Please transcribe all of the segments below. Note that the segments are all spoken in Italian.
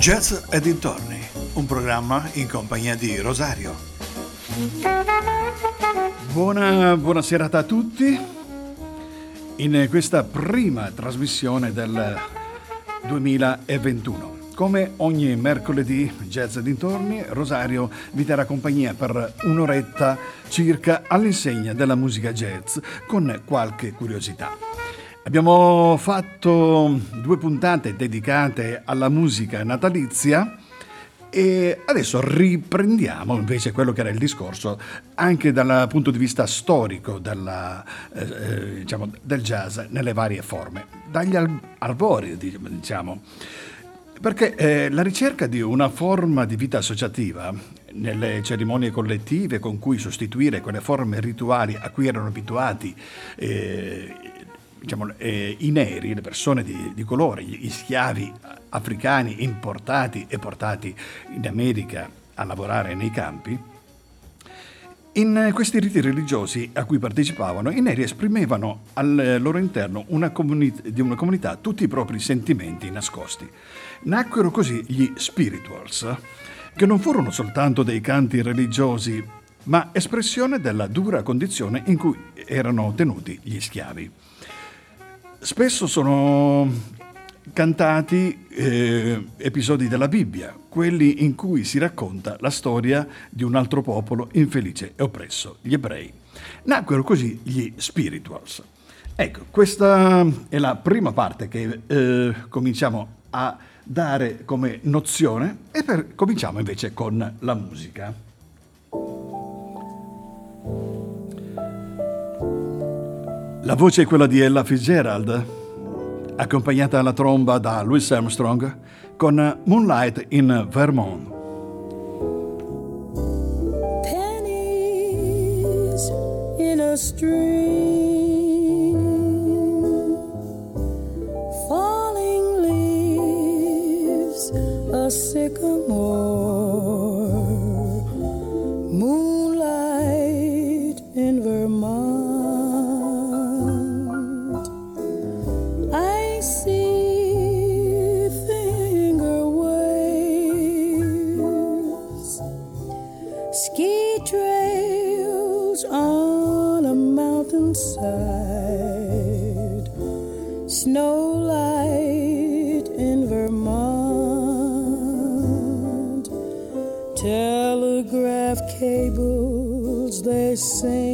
Jazz e dintorni, un programma in compagnia di Rosario. Buona, buona serata a tutti. In questa prima trasmissione del 2021. Come ogni mercoledì, Jazz e dintorni, Rosario vi terrà compagnia per un'oretta circa all'insegna della musica jazz con qualche curiosità. Abbiamo fatto due puntate dedicate alla musica natalizia e adesso riprendiamo invece quello che era il discorso anche dal punto di vista storico della, eh, eh diciamo, del jazz nelle varie forme, dagli arbori diciamo. Perché eh, la ricerca di una forma di vita associativa nelle cerimonie collettive con cui sostituire quelle forme rituali a cui erano abituati eh, diciamo, eh, i neri, le persone di, di colore, gli, gli schiavi africani importati e portati in America a lavorare nei campi, in questi riti religiosi a cui partecipavano, i neri esprimevano al loro interno una comunità, di una comunità tutti i propri sentimenti nascosti. Nacquero così gli spirituals, che non furono soltanto dei canti religiosi, ma espressione della dura condizione in cui erano tenuti gli schiavi. Spesso sono cantati eh, episodi della Bibbia, quelli in cui si racconta la storia di un altro popolo infelice e oppresso, gli ebrei. Nacquero così gli spirituals. Ecco, questa è la prima parte che eh, cominciamo a dare come nozione e per, cominciamo invece con la musica. La voce è quella di Ella Fitzgerald, accompagnata alla tromba da Louis Armstrong con Moonlight in Vermont. Pennies in a stream, falling leaves, a sycamore. say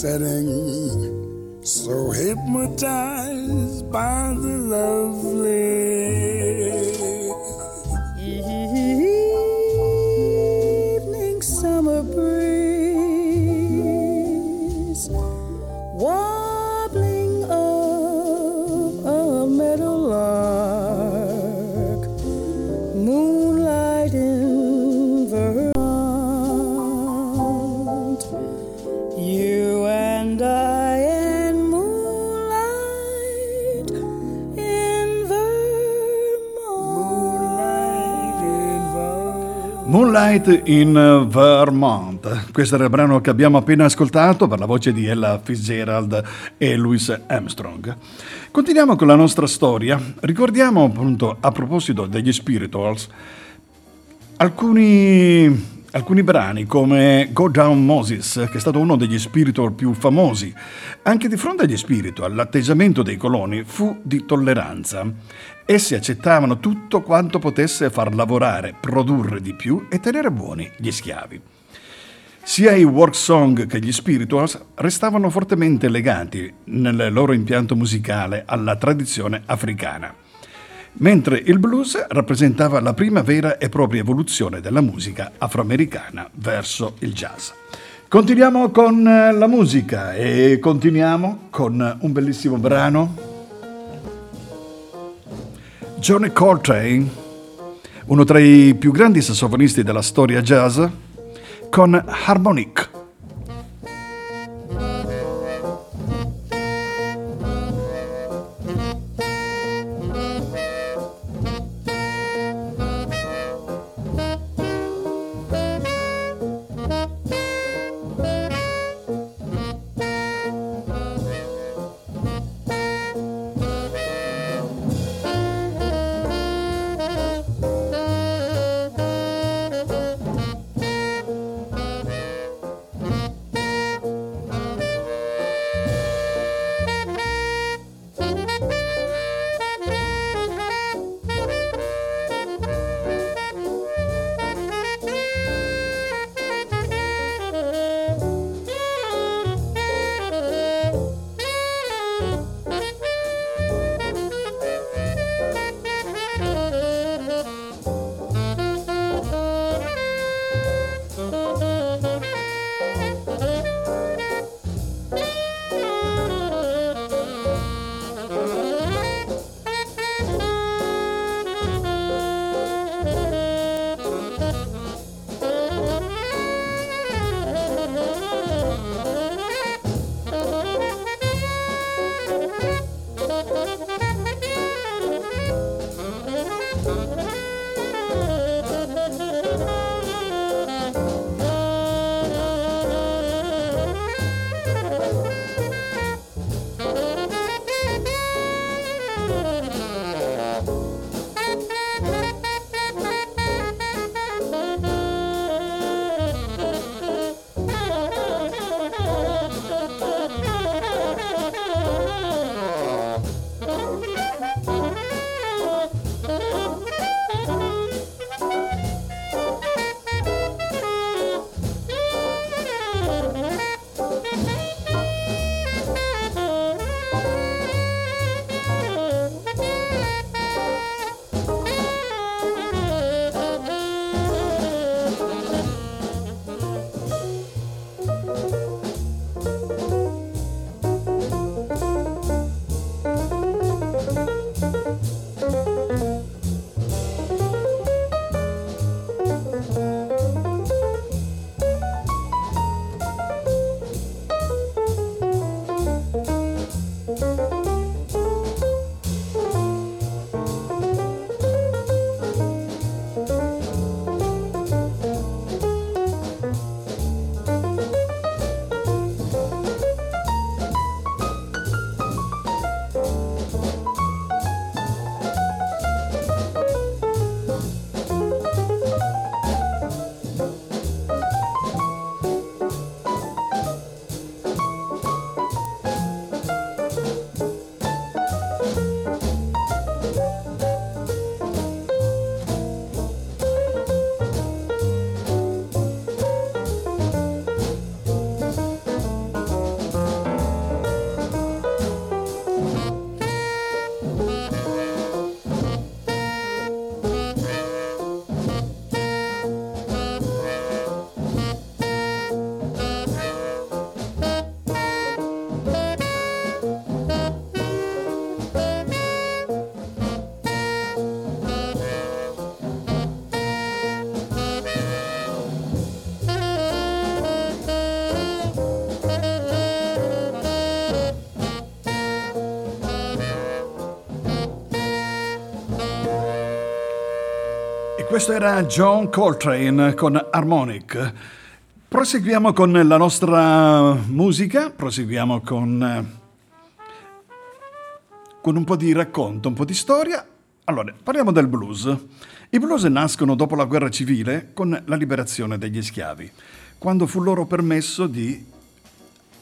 setting, Moonlight in Vermont. Questo era il brano che abbiamo appena ascoltato per la voce di Ella Fitzgerald e Louis Armstrong. Continuiamo con la nostra storia. Ricordiamo appunto a proposito degli spirituals alcuni alcuni brani come Go Down Moses, che è stato uno degli spiritual più famosi. Anche di fronte agli spiritual, l'atteggiamento dei coloni fu di tolleranza. Essi accettavano tutto quanto potesse far lavorare, produrre di più e tenere buoni gli schiavi. Sia i work song che gli spirituals restavano fortemente legati nel loro impianto musicale alla tradizione africana mentre il blues rappresentava la prima vera e propria evoluzione della musica afroamericana verso il jazz. Continuiamo con eh, la musica e continuiamo con un bellissimo brano. Johnny Coltrane, uno tra i più grandi sassofonisti della storia jazz, con Harmonic. Questo era John Coltrane con Harmonic. Proseguiamo con la nostra musica, proseguiamo con, con un po' di racconto, un po' di storia. Allora, parliamo del blues. I blues nascono dopo la guerra civile con la liberazione degli schiavi, quando fu loro permesso di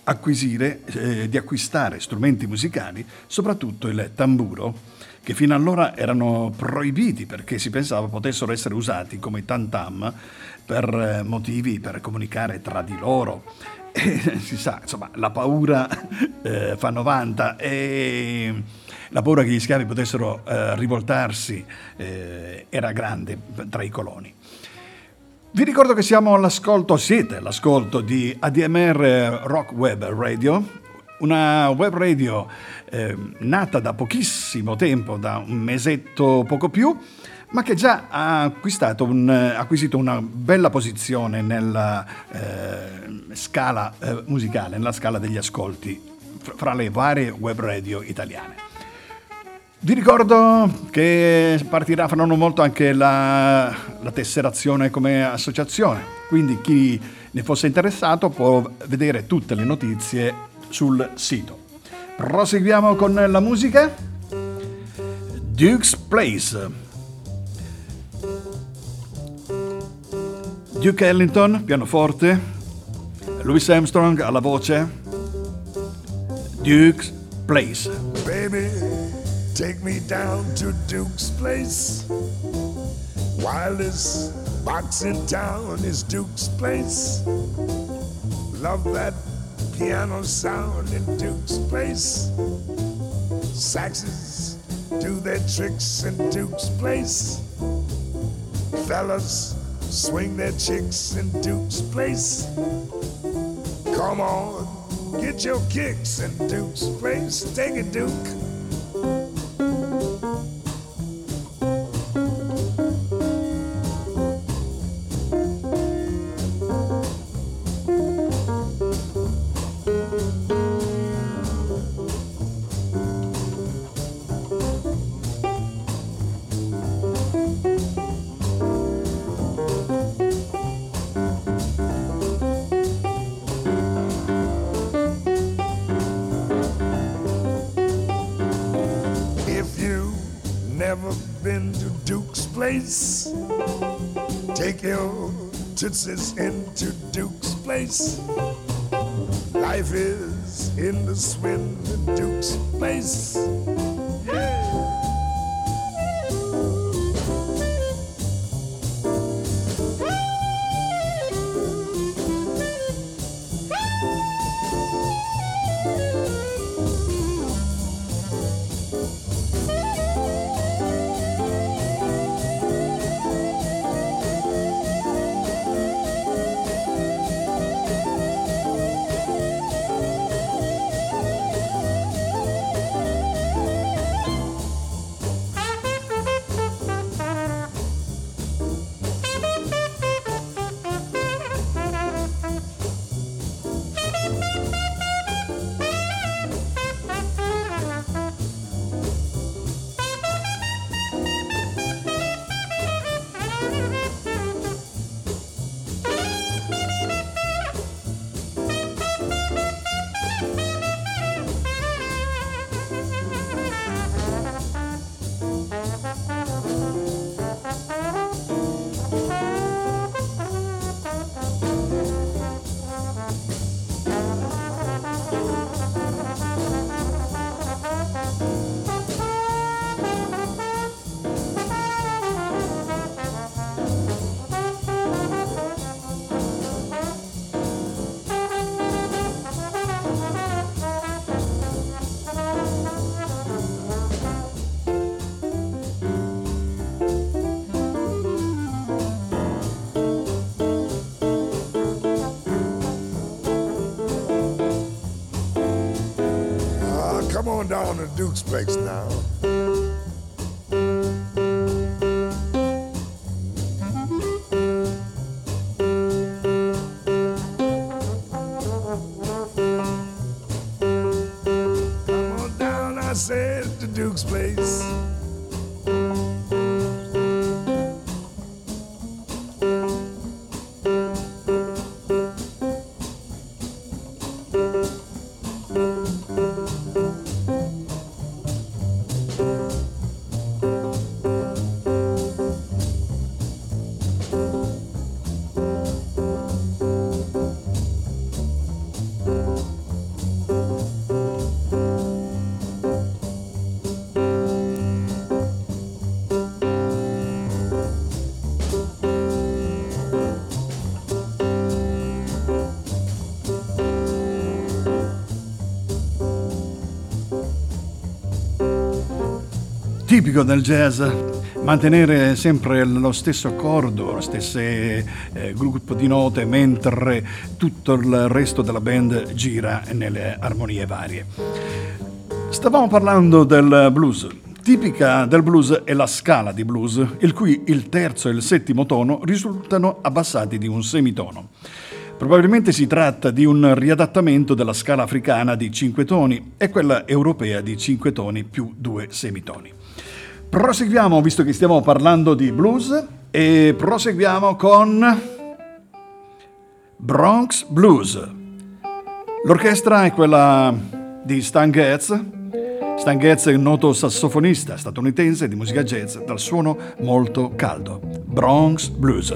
acquisire, eh, di acquistare strumenti musicali, soprattutto il tamburo che fino allora erano proibiti perché si pensava potessero essere usati come tantam per eh, motivi per comunicare tra di loro. E, si sa, insomma, la paura eh, fa 90 e la paura che gli schiavi potessero eh, rivoltarsi eh, era grande tra i coloni. Vi ricordo che siamo all'ascolto, siete all'ascolto di ADMR Rock Web Radio, una web radio eh, nata da pochissimo tempo, da un mesetto poco più, ma che già ha un, acquisito una bella posizione nella eh, scala eh, musicale, nella scala degli ascolti fra le varie web radio italiane. Vi ricordo che partirà fra non molto anche la, la, tesserazione come associazione, quindi chi ne fosse interessato può vedere tutte le notizie sul sito. Proseguiamo con la musica. Duke's Place. Duke Ellington, pianoforte. Louis Armstrong alla voce. Duke's Place. Baby, take me down to Duke's Place. Wildest box in town is Duke's Place. Love that piano sound in Duke's place. Saxes do their tricks in Duke's place. Fellas swing their chicks in Duke's place. Come on, get your kicks in Duke's place. Take it, Duke. Tootsie's into Duke's place. Life is in the swing in Duke's place. To Duke's tipico del jazz, mantenere sempre lo stesso accordo, lo stesso eh, gruppo di note mentre tutto il resto della band gira nelle armonie varie. Stavamo parlando del blues. Tipica del blues è la scala di blues, il cui il terzo e il settimo tono risultano abbassati di un semitono. Probabilmente si tratta di un riadattamento della scala africana di 5 toni e quella europea di 5 toni più 2 semitoni. Proseguiamo, visto che stiamo parlando di blues, e proseguiamo con Bronx Blues. L'orchestra è quella di Stan Getz. Stan Getz è un noto sassofonista statunitense di musica jazz dal suono molto caldo. Bronx Blues.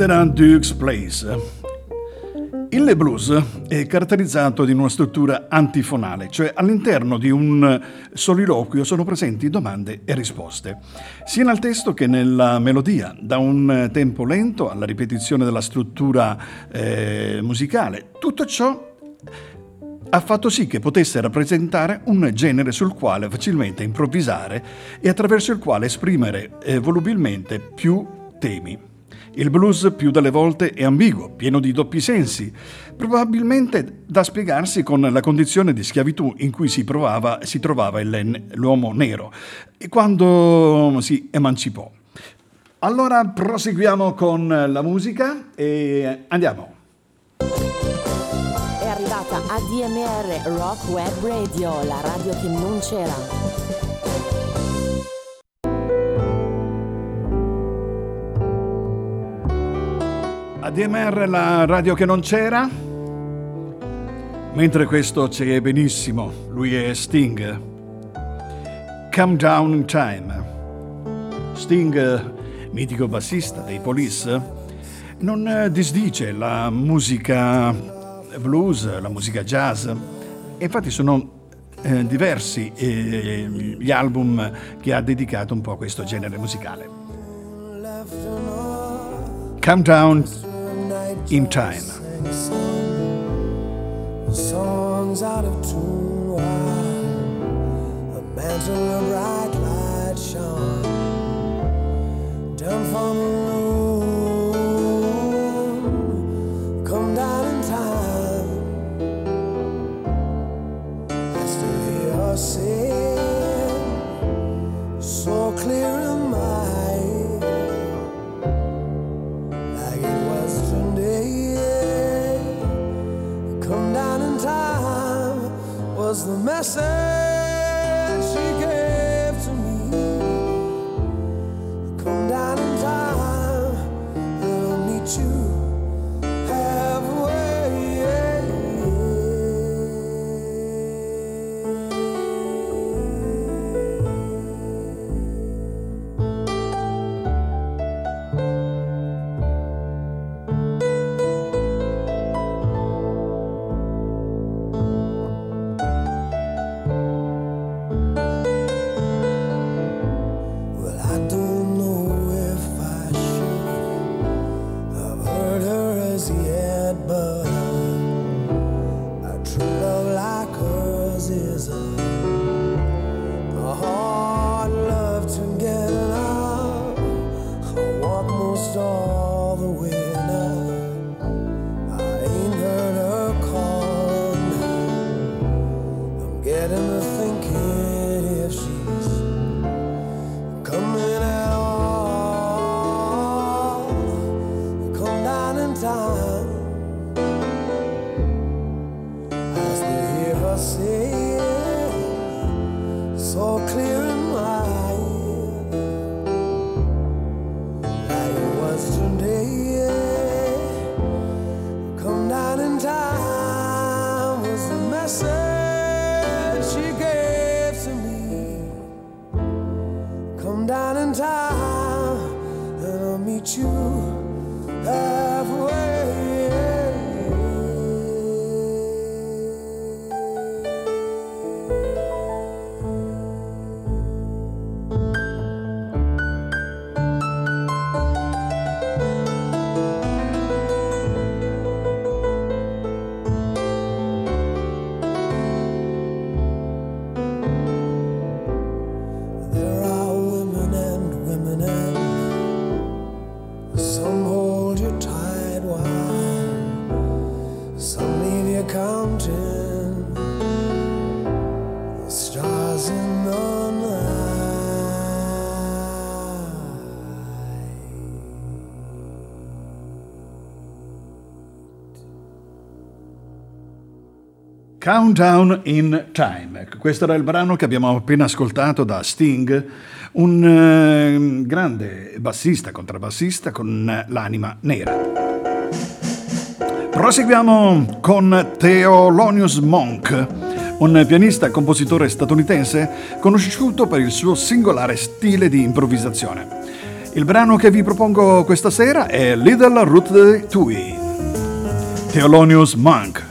Era Duke's Place. Il blues è caratterizzato di una struttura antifonale, cioè all'interno di un soliloquio sono presenti domande e risposte, sia nel testo che nella melodia, da un tempo lento alla ripetizione della struttura eh, musicale. Tutto ciò ha fatto sì che potesse rappresentare un genere sul quale facilmente improvvisare e attraverso il quale esprimere eh, volubilmente più temi. Il blues più delle volte è ambiguo, pieno di doppi sensi, probabilmente da spiegarsi con la condizione di schiavitù in cui si, provava, si trovava l'uomo nero quando si emancipò. Allora proseguiamo con la musica e andiamo. È arrivata ADMR Rock Web Radio, la radio che non c'era. ADMR, la radio che non c'era. Mentre questo c'è benissimo, lui è Sting. Come Down in Time. Sting, mitico bassista dei Police, non disdice la musica blues, la musica jazz. Infatti sono eh, diversi eh, gli album che ha dedicato un po' a questo genere musicale. Come Down in time. Songs out of myself. Countdown in Time. Ecco, questo era il brano che abbiamo appena ascoltato da Sting, un eh, grande bassista, contrabbassista con l'anima nera. Proseguiamo con Theolonius Monk, un pianista e compositore statunitense conosciuto per il suo singolare stile di improvvisazione. Il brano che vi propongo questa sera è Little Ruth Tui, Theolonius Monk.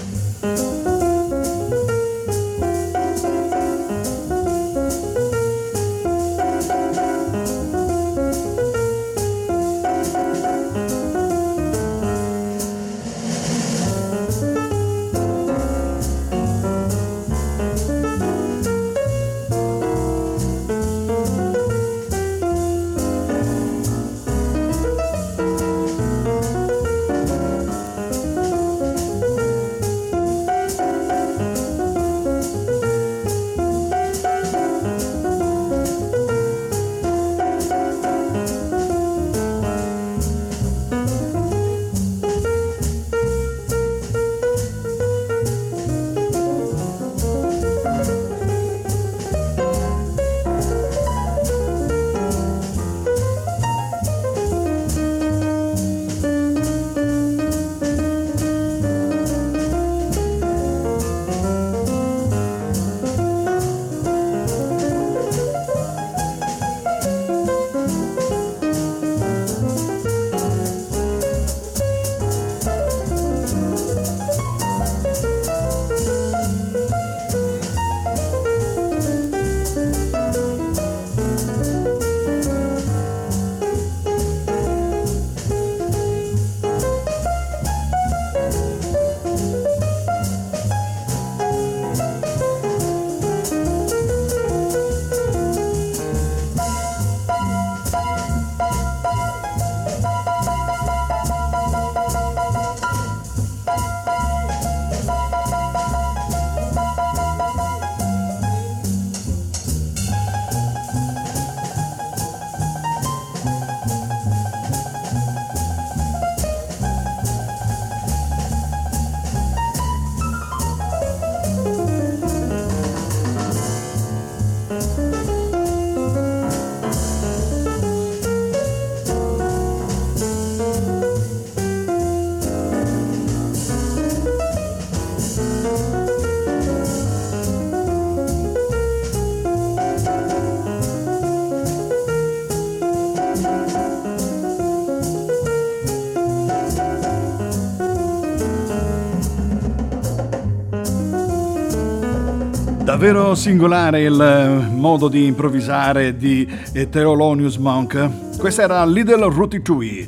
Davvero singolare il eh, modo di improvvisare di eh, Theolonius Monk. Questa era Little Ratatouille.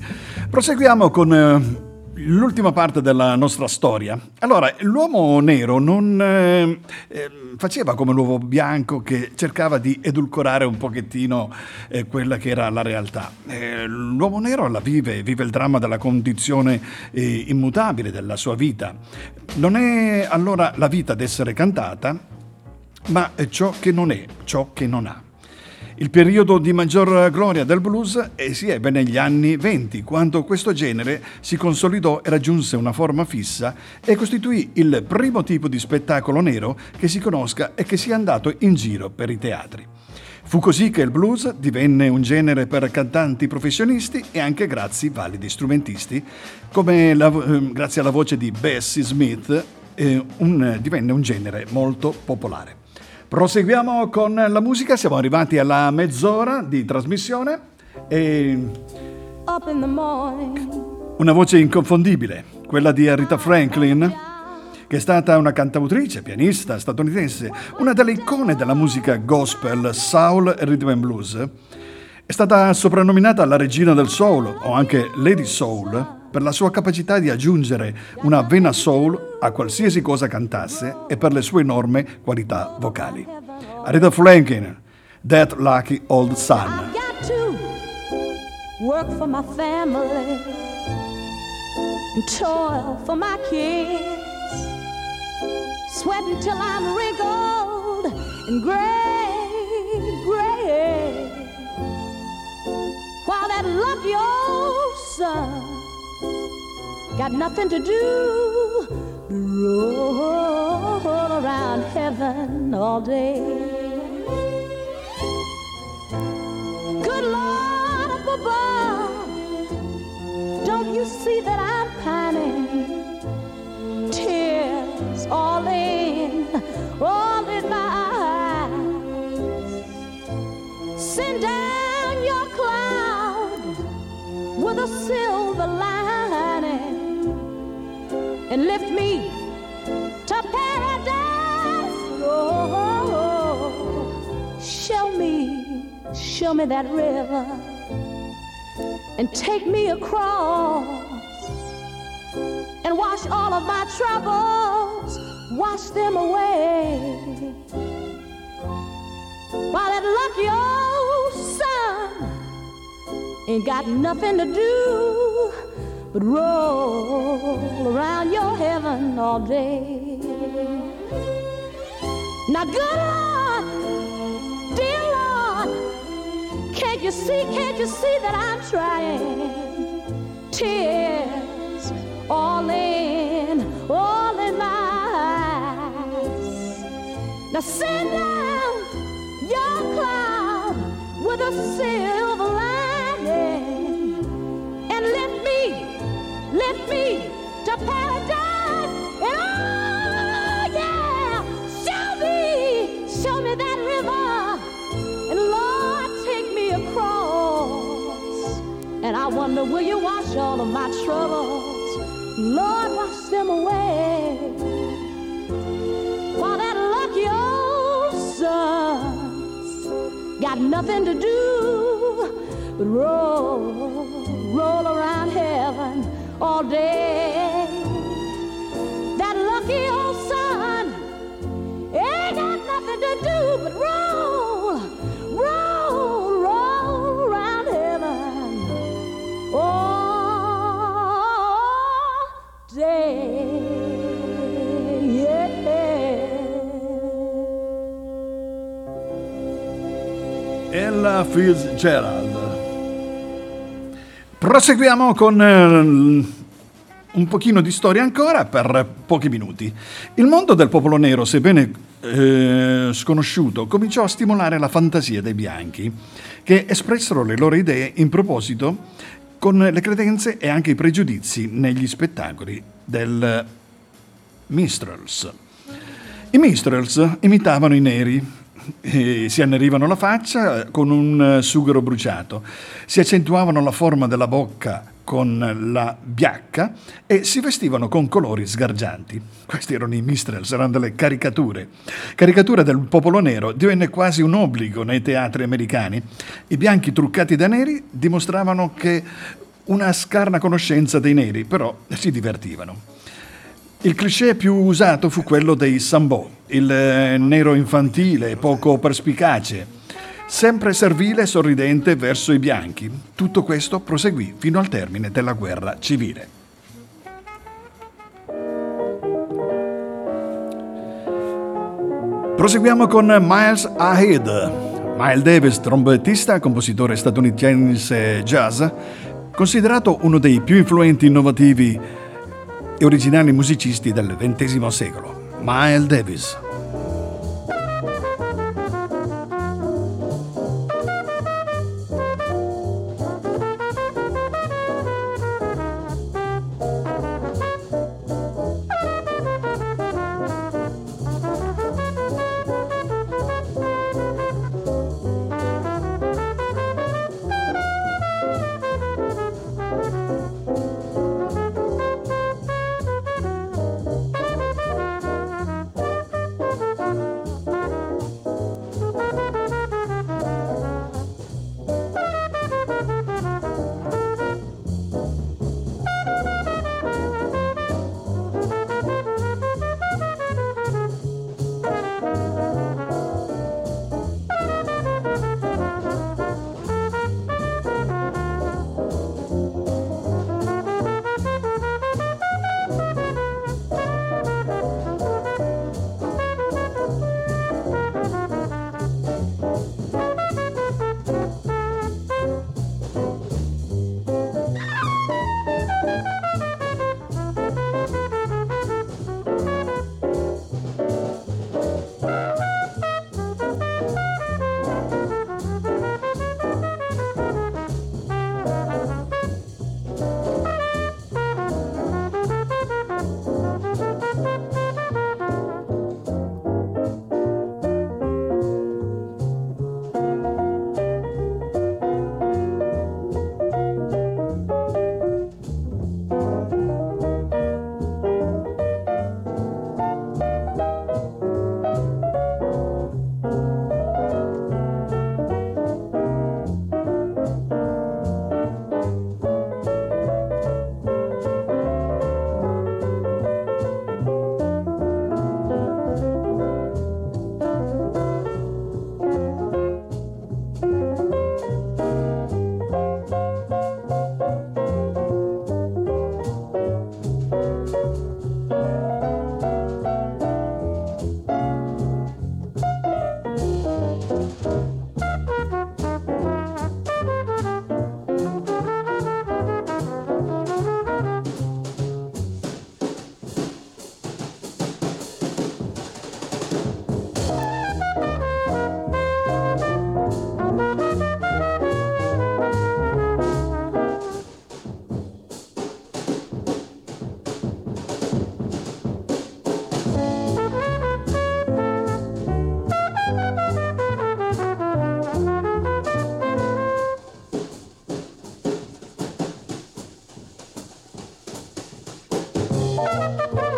Proseguiamo con eh, l'ultima parte della nostra storia. Allora, l'uomo nero non eh, faceva come l'uomo bianco che cercava di edulcorare un pochettino eh, quella che era la realtà. Eh, l'uomo nero la vive, vive il dramma della condizione immutabile della sua vita. Non è allora la vita ad essere cantata, ma ciò che non è, ciò che non ha. Il periodo di maggior gloria del blues si ebbe negli anni venti, quando questo genere si consolidò e raggiunse una forma fissa e costituì il primo tipo di spettacolo nero che si conosca e che sia andato in giro per i teatri. Fu così che il blues divenne un genere per cantanti professionisti e anche grazie validi strumentisti, come la, eh, grazie alla voce di Bessie Smith, eh, un, divenne un genere molto popolare. Proseguiamo con la musica, siamo arrivati alla mezz'ora di trasmissione e una voce inconfondibile, quella di Rita Franklin, che è stata una cantautrice, pianista statunitense, una delle icone della musica gospel, soul e rhythm and blues. È stata soprannominata la regina del soul o anche Lady Soul per la sua capacità di aggiungere una vena soul a qualsiasi cosa cantasse e per le sue enorme qualità vocali. Aretha Franklin, That Lucky Old Son. Work for my family and toil for my kids. Sweat until I'm wrinkled and gray, gray. While that lucky old son got nothing to do roll around heaven all day. Good Lord up above, don't you see that I'm pining? Tears all in, all in my eyes. Send down your cloud with a silver and lift me to paradise. Oh, show me, show me that river and take me across and wash all of my troubles, wash them away. While that lucky old sun ain't got nothing to do but roll around your heaven all day. Now, good Lord, dear Lord, can't you see, can't you see that I'm trying? Tears all in, all in my eyes. Now, send down your cloud with a silver me to paradise. And oh yeah, show me, show me that river, and Lord, take me across. And I wonder, will you wash all of my troubles? Lord, wash them away. While that lucky old sun's got nothing to do but roll, roll around heaven all day. That lucky old sun ain't got nothing to do but roll, roll, roll around heaven all day. Yeah. Ella Fitzgerald. Proseguiamo con eh, un pochino di storia ancora per pochi minuti. Il mondo del popolo nero, sebbene eh, sconosciuto, cominciò a stimolare la fantasia dei bianchi, che espressero le loro idee in proposito con le credenze e anche i pregiudizi negli spettacoli del Minstrels. I Minstrels imitavano i neri, e si annerivano la faccia con un eh, sughero bruciato, si accentuavano la forma della bocca con la biacca e si vestivano con colori sgargianti. Questi erano i mistrels, erano delle caricature. Caricatura del popolo nero divenne quasi un obbligo nei teatri americani. I bianchi truccati da neri dimostravano che una scarna conoscenza dei neri, però si divertivano. Il cliché più usato fu quello dei Sambò, il eh, nero infantile, poco perspicace, sempre servile e sorridente verso i bianchi. Tutto questo proseguì fino al termine della guerra civile. Proseguiamo con Miles Ahead. Miles Davis, trombettista, compositore statunitense jazz, considerato uno dei più influenti, innovativi e originali musicisti del XX secolo. Miles Davis. Música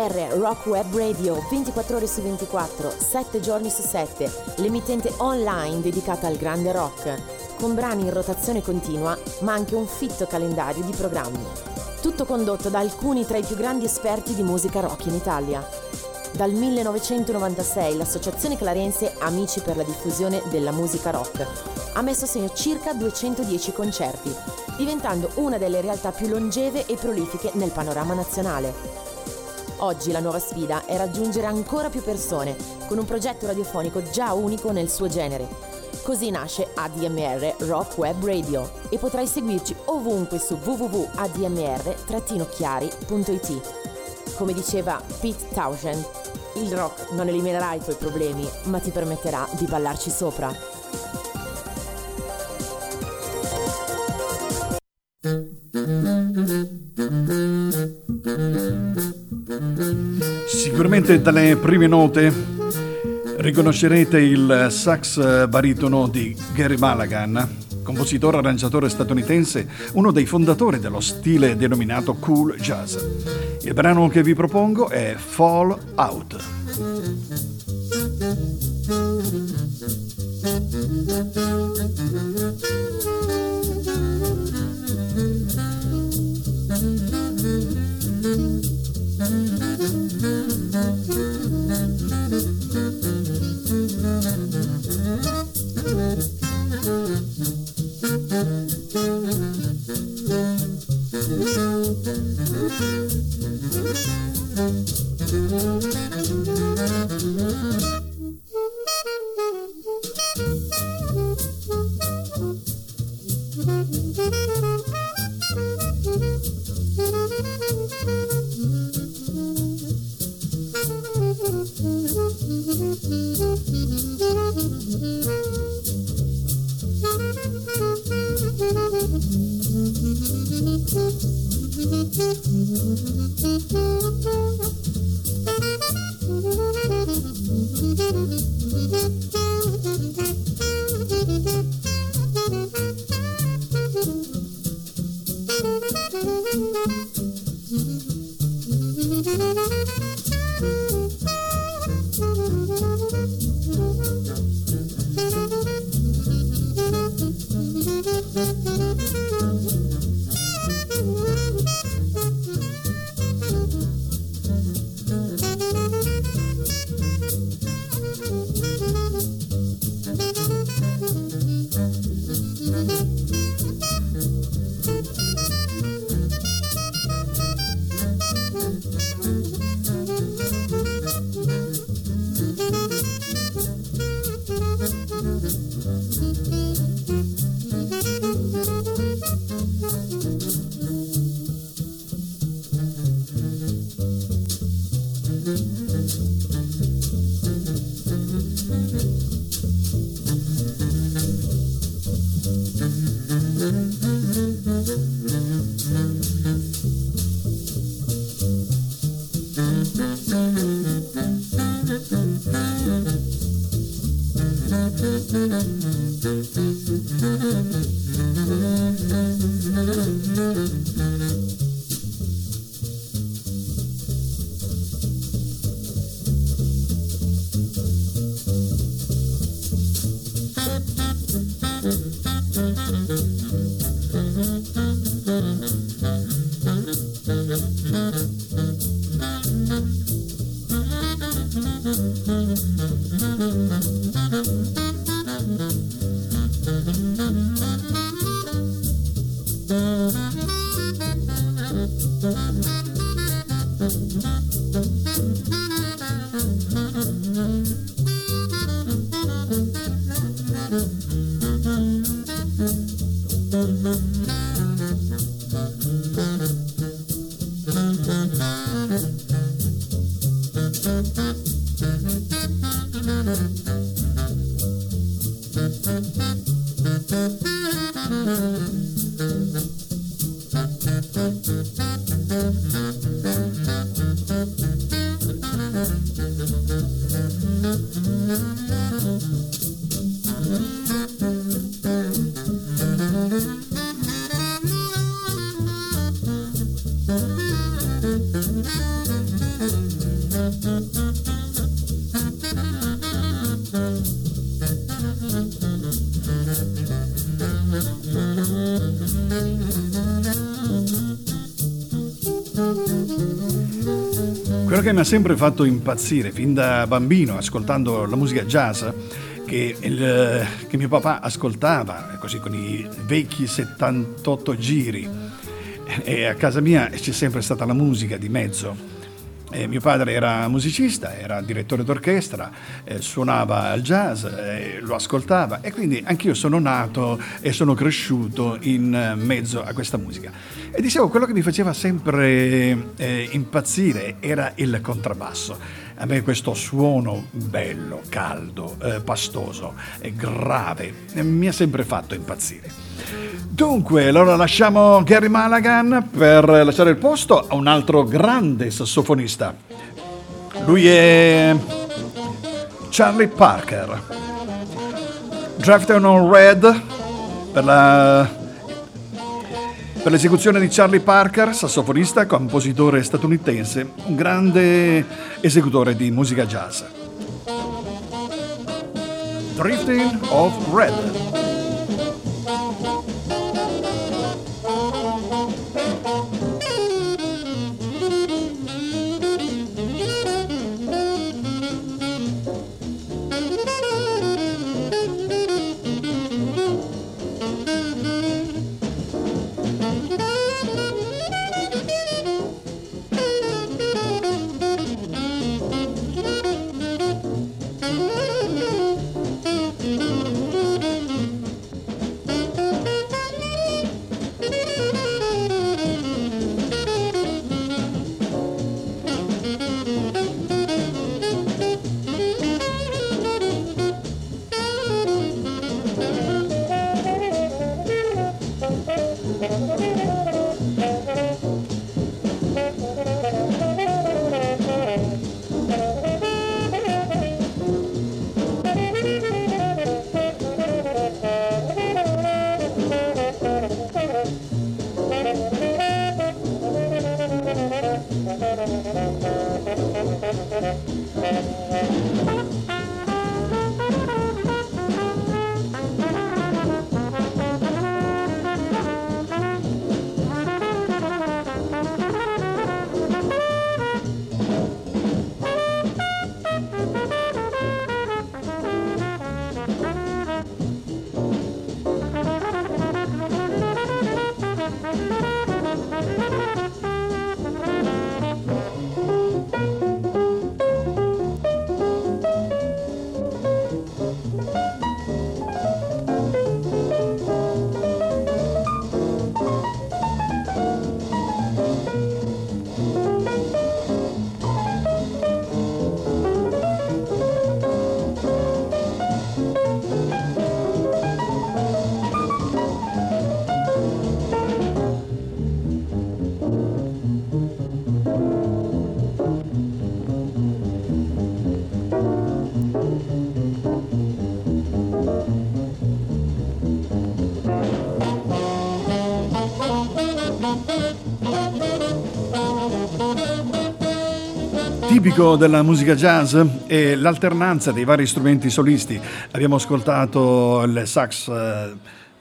ADMR Rock Web Radio 24 ore su 24, 7 giorni su 7, l'emittente online dedicata al grande rock, con brani in rotazione continua, ma anche un fitto calendario di programmi. Tutto condotto da alcuni tra i più grandi esperti di musica rock in Italia. Dal 1996 l'associazione clarense Amici per la diffusione della musica rock ha messo a segno circa 210 concerti, diventando una delle realtà più longeve e prolifiche nel panorama nazionale. Oggi la nuova sfida è raggiungere ancora più persone con un progetto radiofonico già unico nel suo genere. Così nasce ADMR Rock Web Radio e potrai seguirci ovunque su www.admr-chiari.it. Come diceva Pete Townshend, il rock non eliminerà i tuoi problemi, ma ti permetterà di ballarci sopra. Sicuramente dalle prime note riconoscerete il sax baritono di Gary Mulligan, compositore arrangiatore statunitense, uno dei fondatori dello stile denominato cool jazz. Il brano che vi propongo è Fall Out. Quello che mi ha sempre fatto impazzire fin da bambino ascoltando la musica jazz che, il, che mio papà ascoltava così con i vecchi 78 giri. E a casa mia c'è sempre stata la musica di mezzo eh, mio padre era musicista, era direttore d'orchestra, eh, suonava il jazz, eh, lo ascoltava e quindi anch'io sono nato e sono cresciuto in mezzo a questa musica. E dicevo, quello che mi faceva sempre eh, impazzire era il contrabbasso. A me questo suono bello, caldo, eh, pastoso, grave, mi ha sempre fatto impazzire. Dunque, allora lasciamo Gary Malagan per lasciare il posto a un altro grande sassofonista. Lui è Charlie Parker. Drafted on Red per, la, per l'esecuzione di Charlie Parker, sassofonista, compositore statunitense, un grande esecutore di musica jazz. Drifting of Red. Tipico della musica jazz è l'alternanza dei vari strumenti solisti. Abbiamo ascoltato il sax, eh,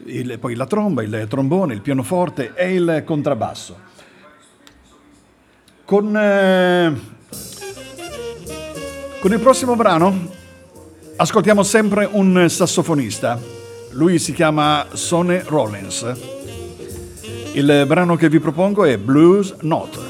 il, poi la tromba, il trombone, il pianoforte e il contrabbasso. Con, eh, Con il prossimo brano ascoltiamo sempre un sassofonista. Lui si chiama Sonny Rollins. Il brano che vi propongo è Blues Note.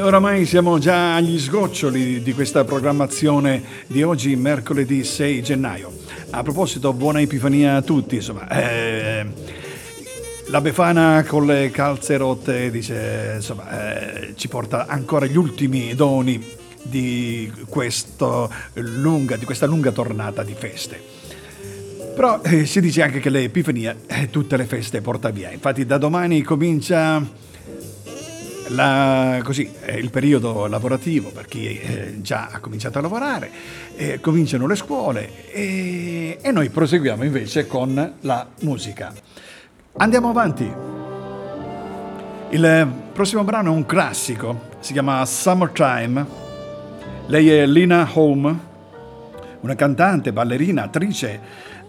Oramai siamo già agli sgoccioli di questa programmazione di oggi, mercoledì 6 gennaio. A proposito, buona Epifania a tutti, insomma. Eh, la Befana con le calze rotte dice, insomma, eh, ci porta ancora gli ultimi doni di, lunga, di questa lunga tornata di feste. Però eh, si dice anche che l'Epifania eh, tutte le feste porta via. Infatti da domani comincia la, così, è il periodo lavorativo per chi eh, già ha cominciato a lavorare, eh, cominciano le scuole e, e noi proseguiamo invece con la musica. Andiamo avanti. Il prossimo brano è un classico, si chiama Summertime. Lei è Lina Home, una cantante, ballerina, attrice,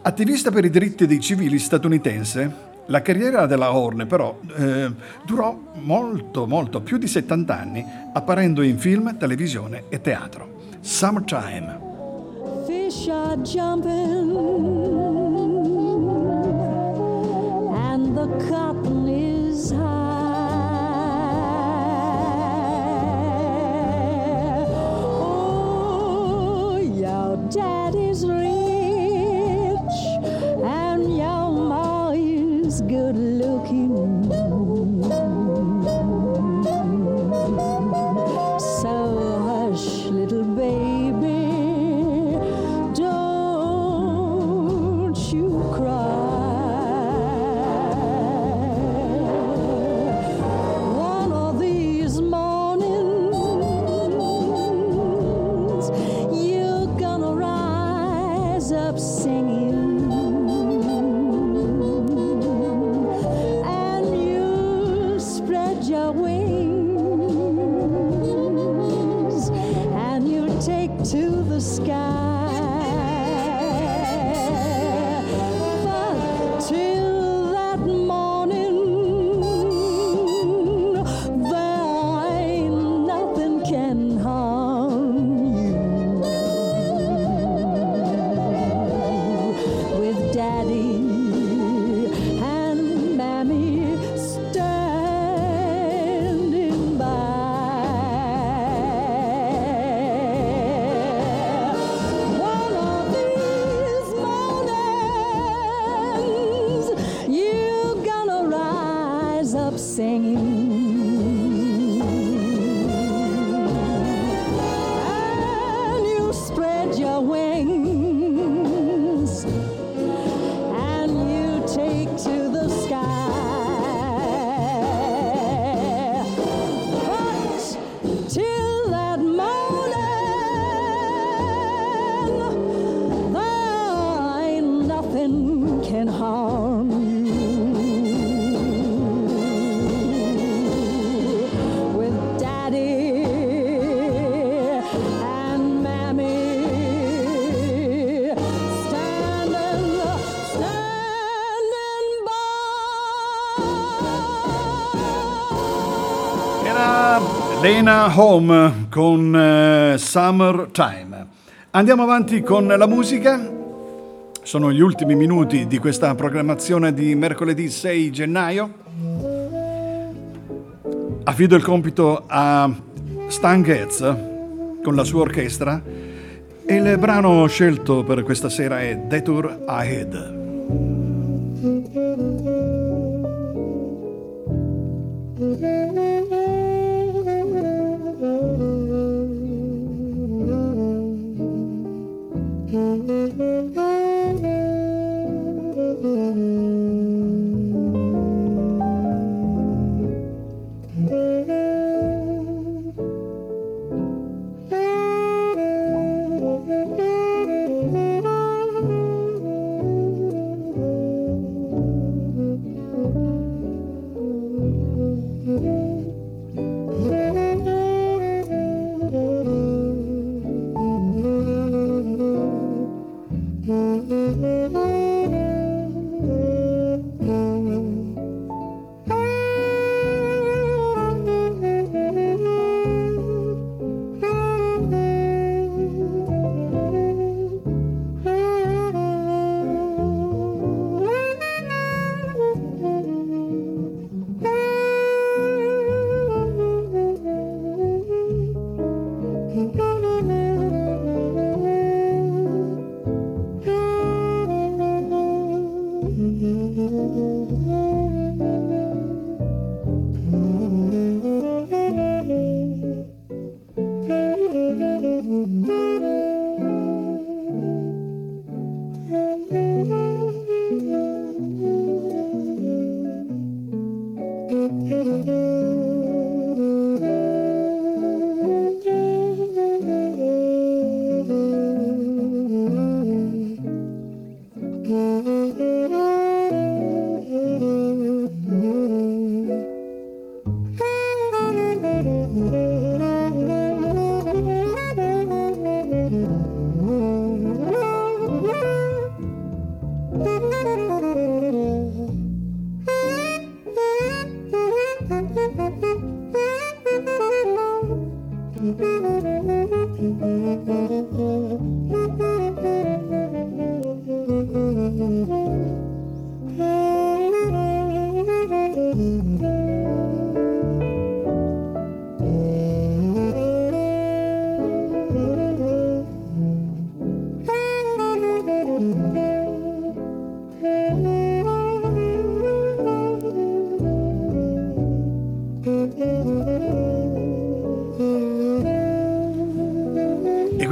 attivista per i diritti dei civili statunitense la carriera della Horne però eh, durò molto, molto, più di 70 anni, apparendo in film, televisione e teatro. Summertime. Fish are jumping away. Lena Home con uh, Summertime. Andiamo avanti con la musica. Sono gli ultimi minuti di questa programmazione di mercoledì 6 gennaio. Affido il compito a Stan Getz con la sua orchestra e il brano scelto per questa sera è Detour Ahead.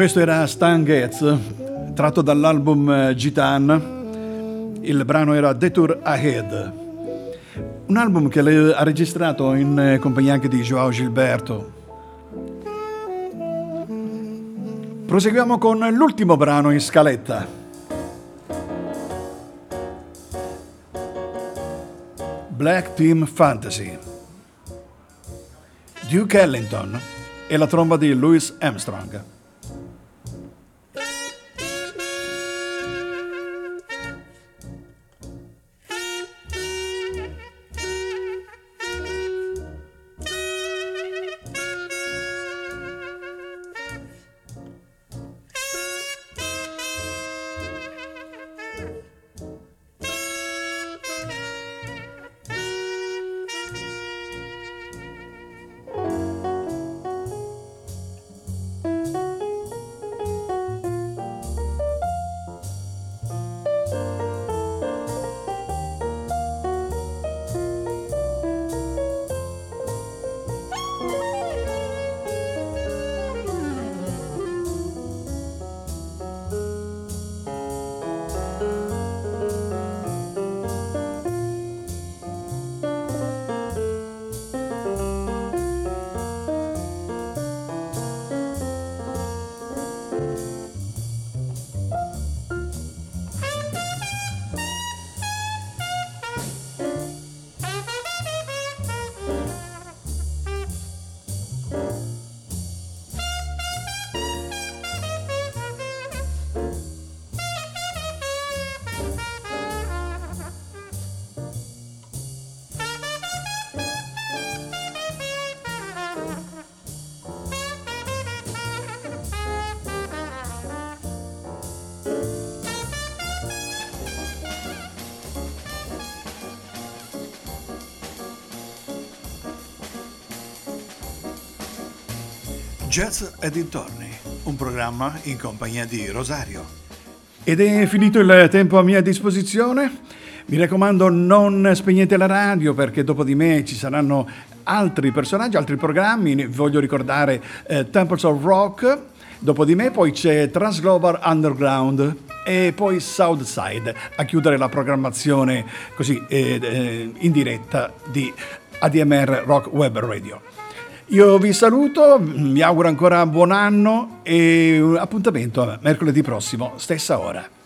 Questo era Stan Getz, tratto dall'album eh, Gitan. Il brano era Detour Ahead. Un album che ha registrato in eh, compagnia anche di Joao Gilberto. Proseguiamo con l'ultimo brano in scaletta. Black Team Fantasy. Duke Ellington e la tromba di Louis Armstrong. Jazz e dintorni, un programma in compagnia di Rosario. Ed è finito il tempo a mia disposizione. Mi raccomando, non spegnete la radio perché dopo di me ci saranno altri personaggi, altri programmi. Voglio ricordare eh, Temples of Rock. Dopo di me poi c'è Transglobal Underground e poi Southside a chiudere la programmazione così eh, eh, in diretta di ADMR Rock Web Radio. Io vi saluto, vi auguro ancora buon anno e appuntamento mercoledì prossimo, stessa ora.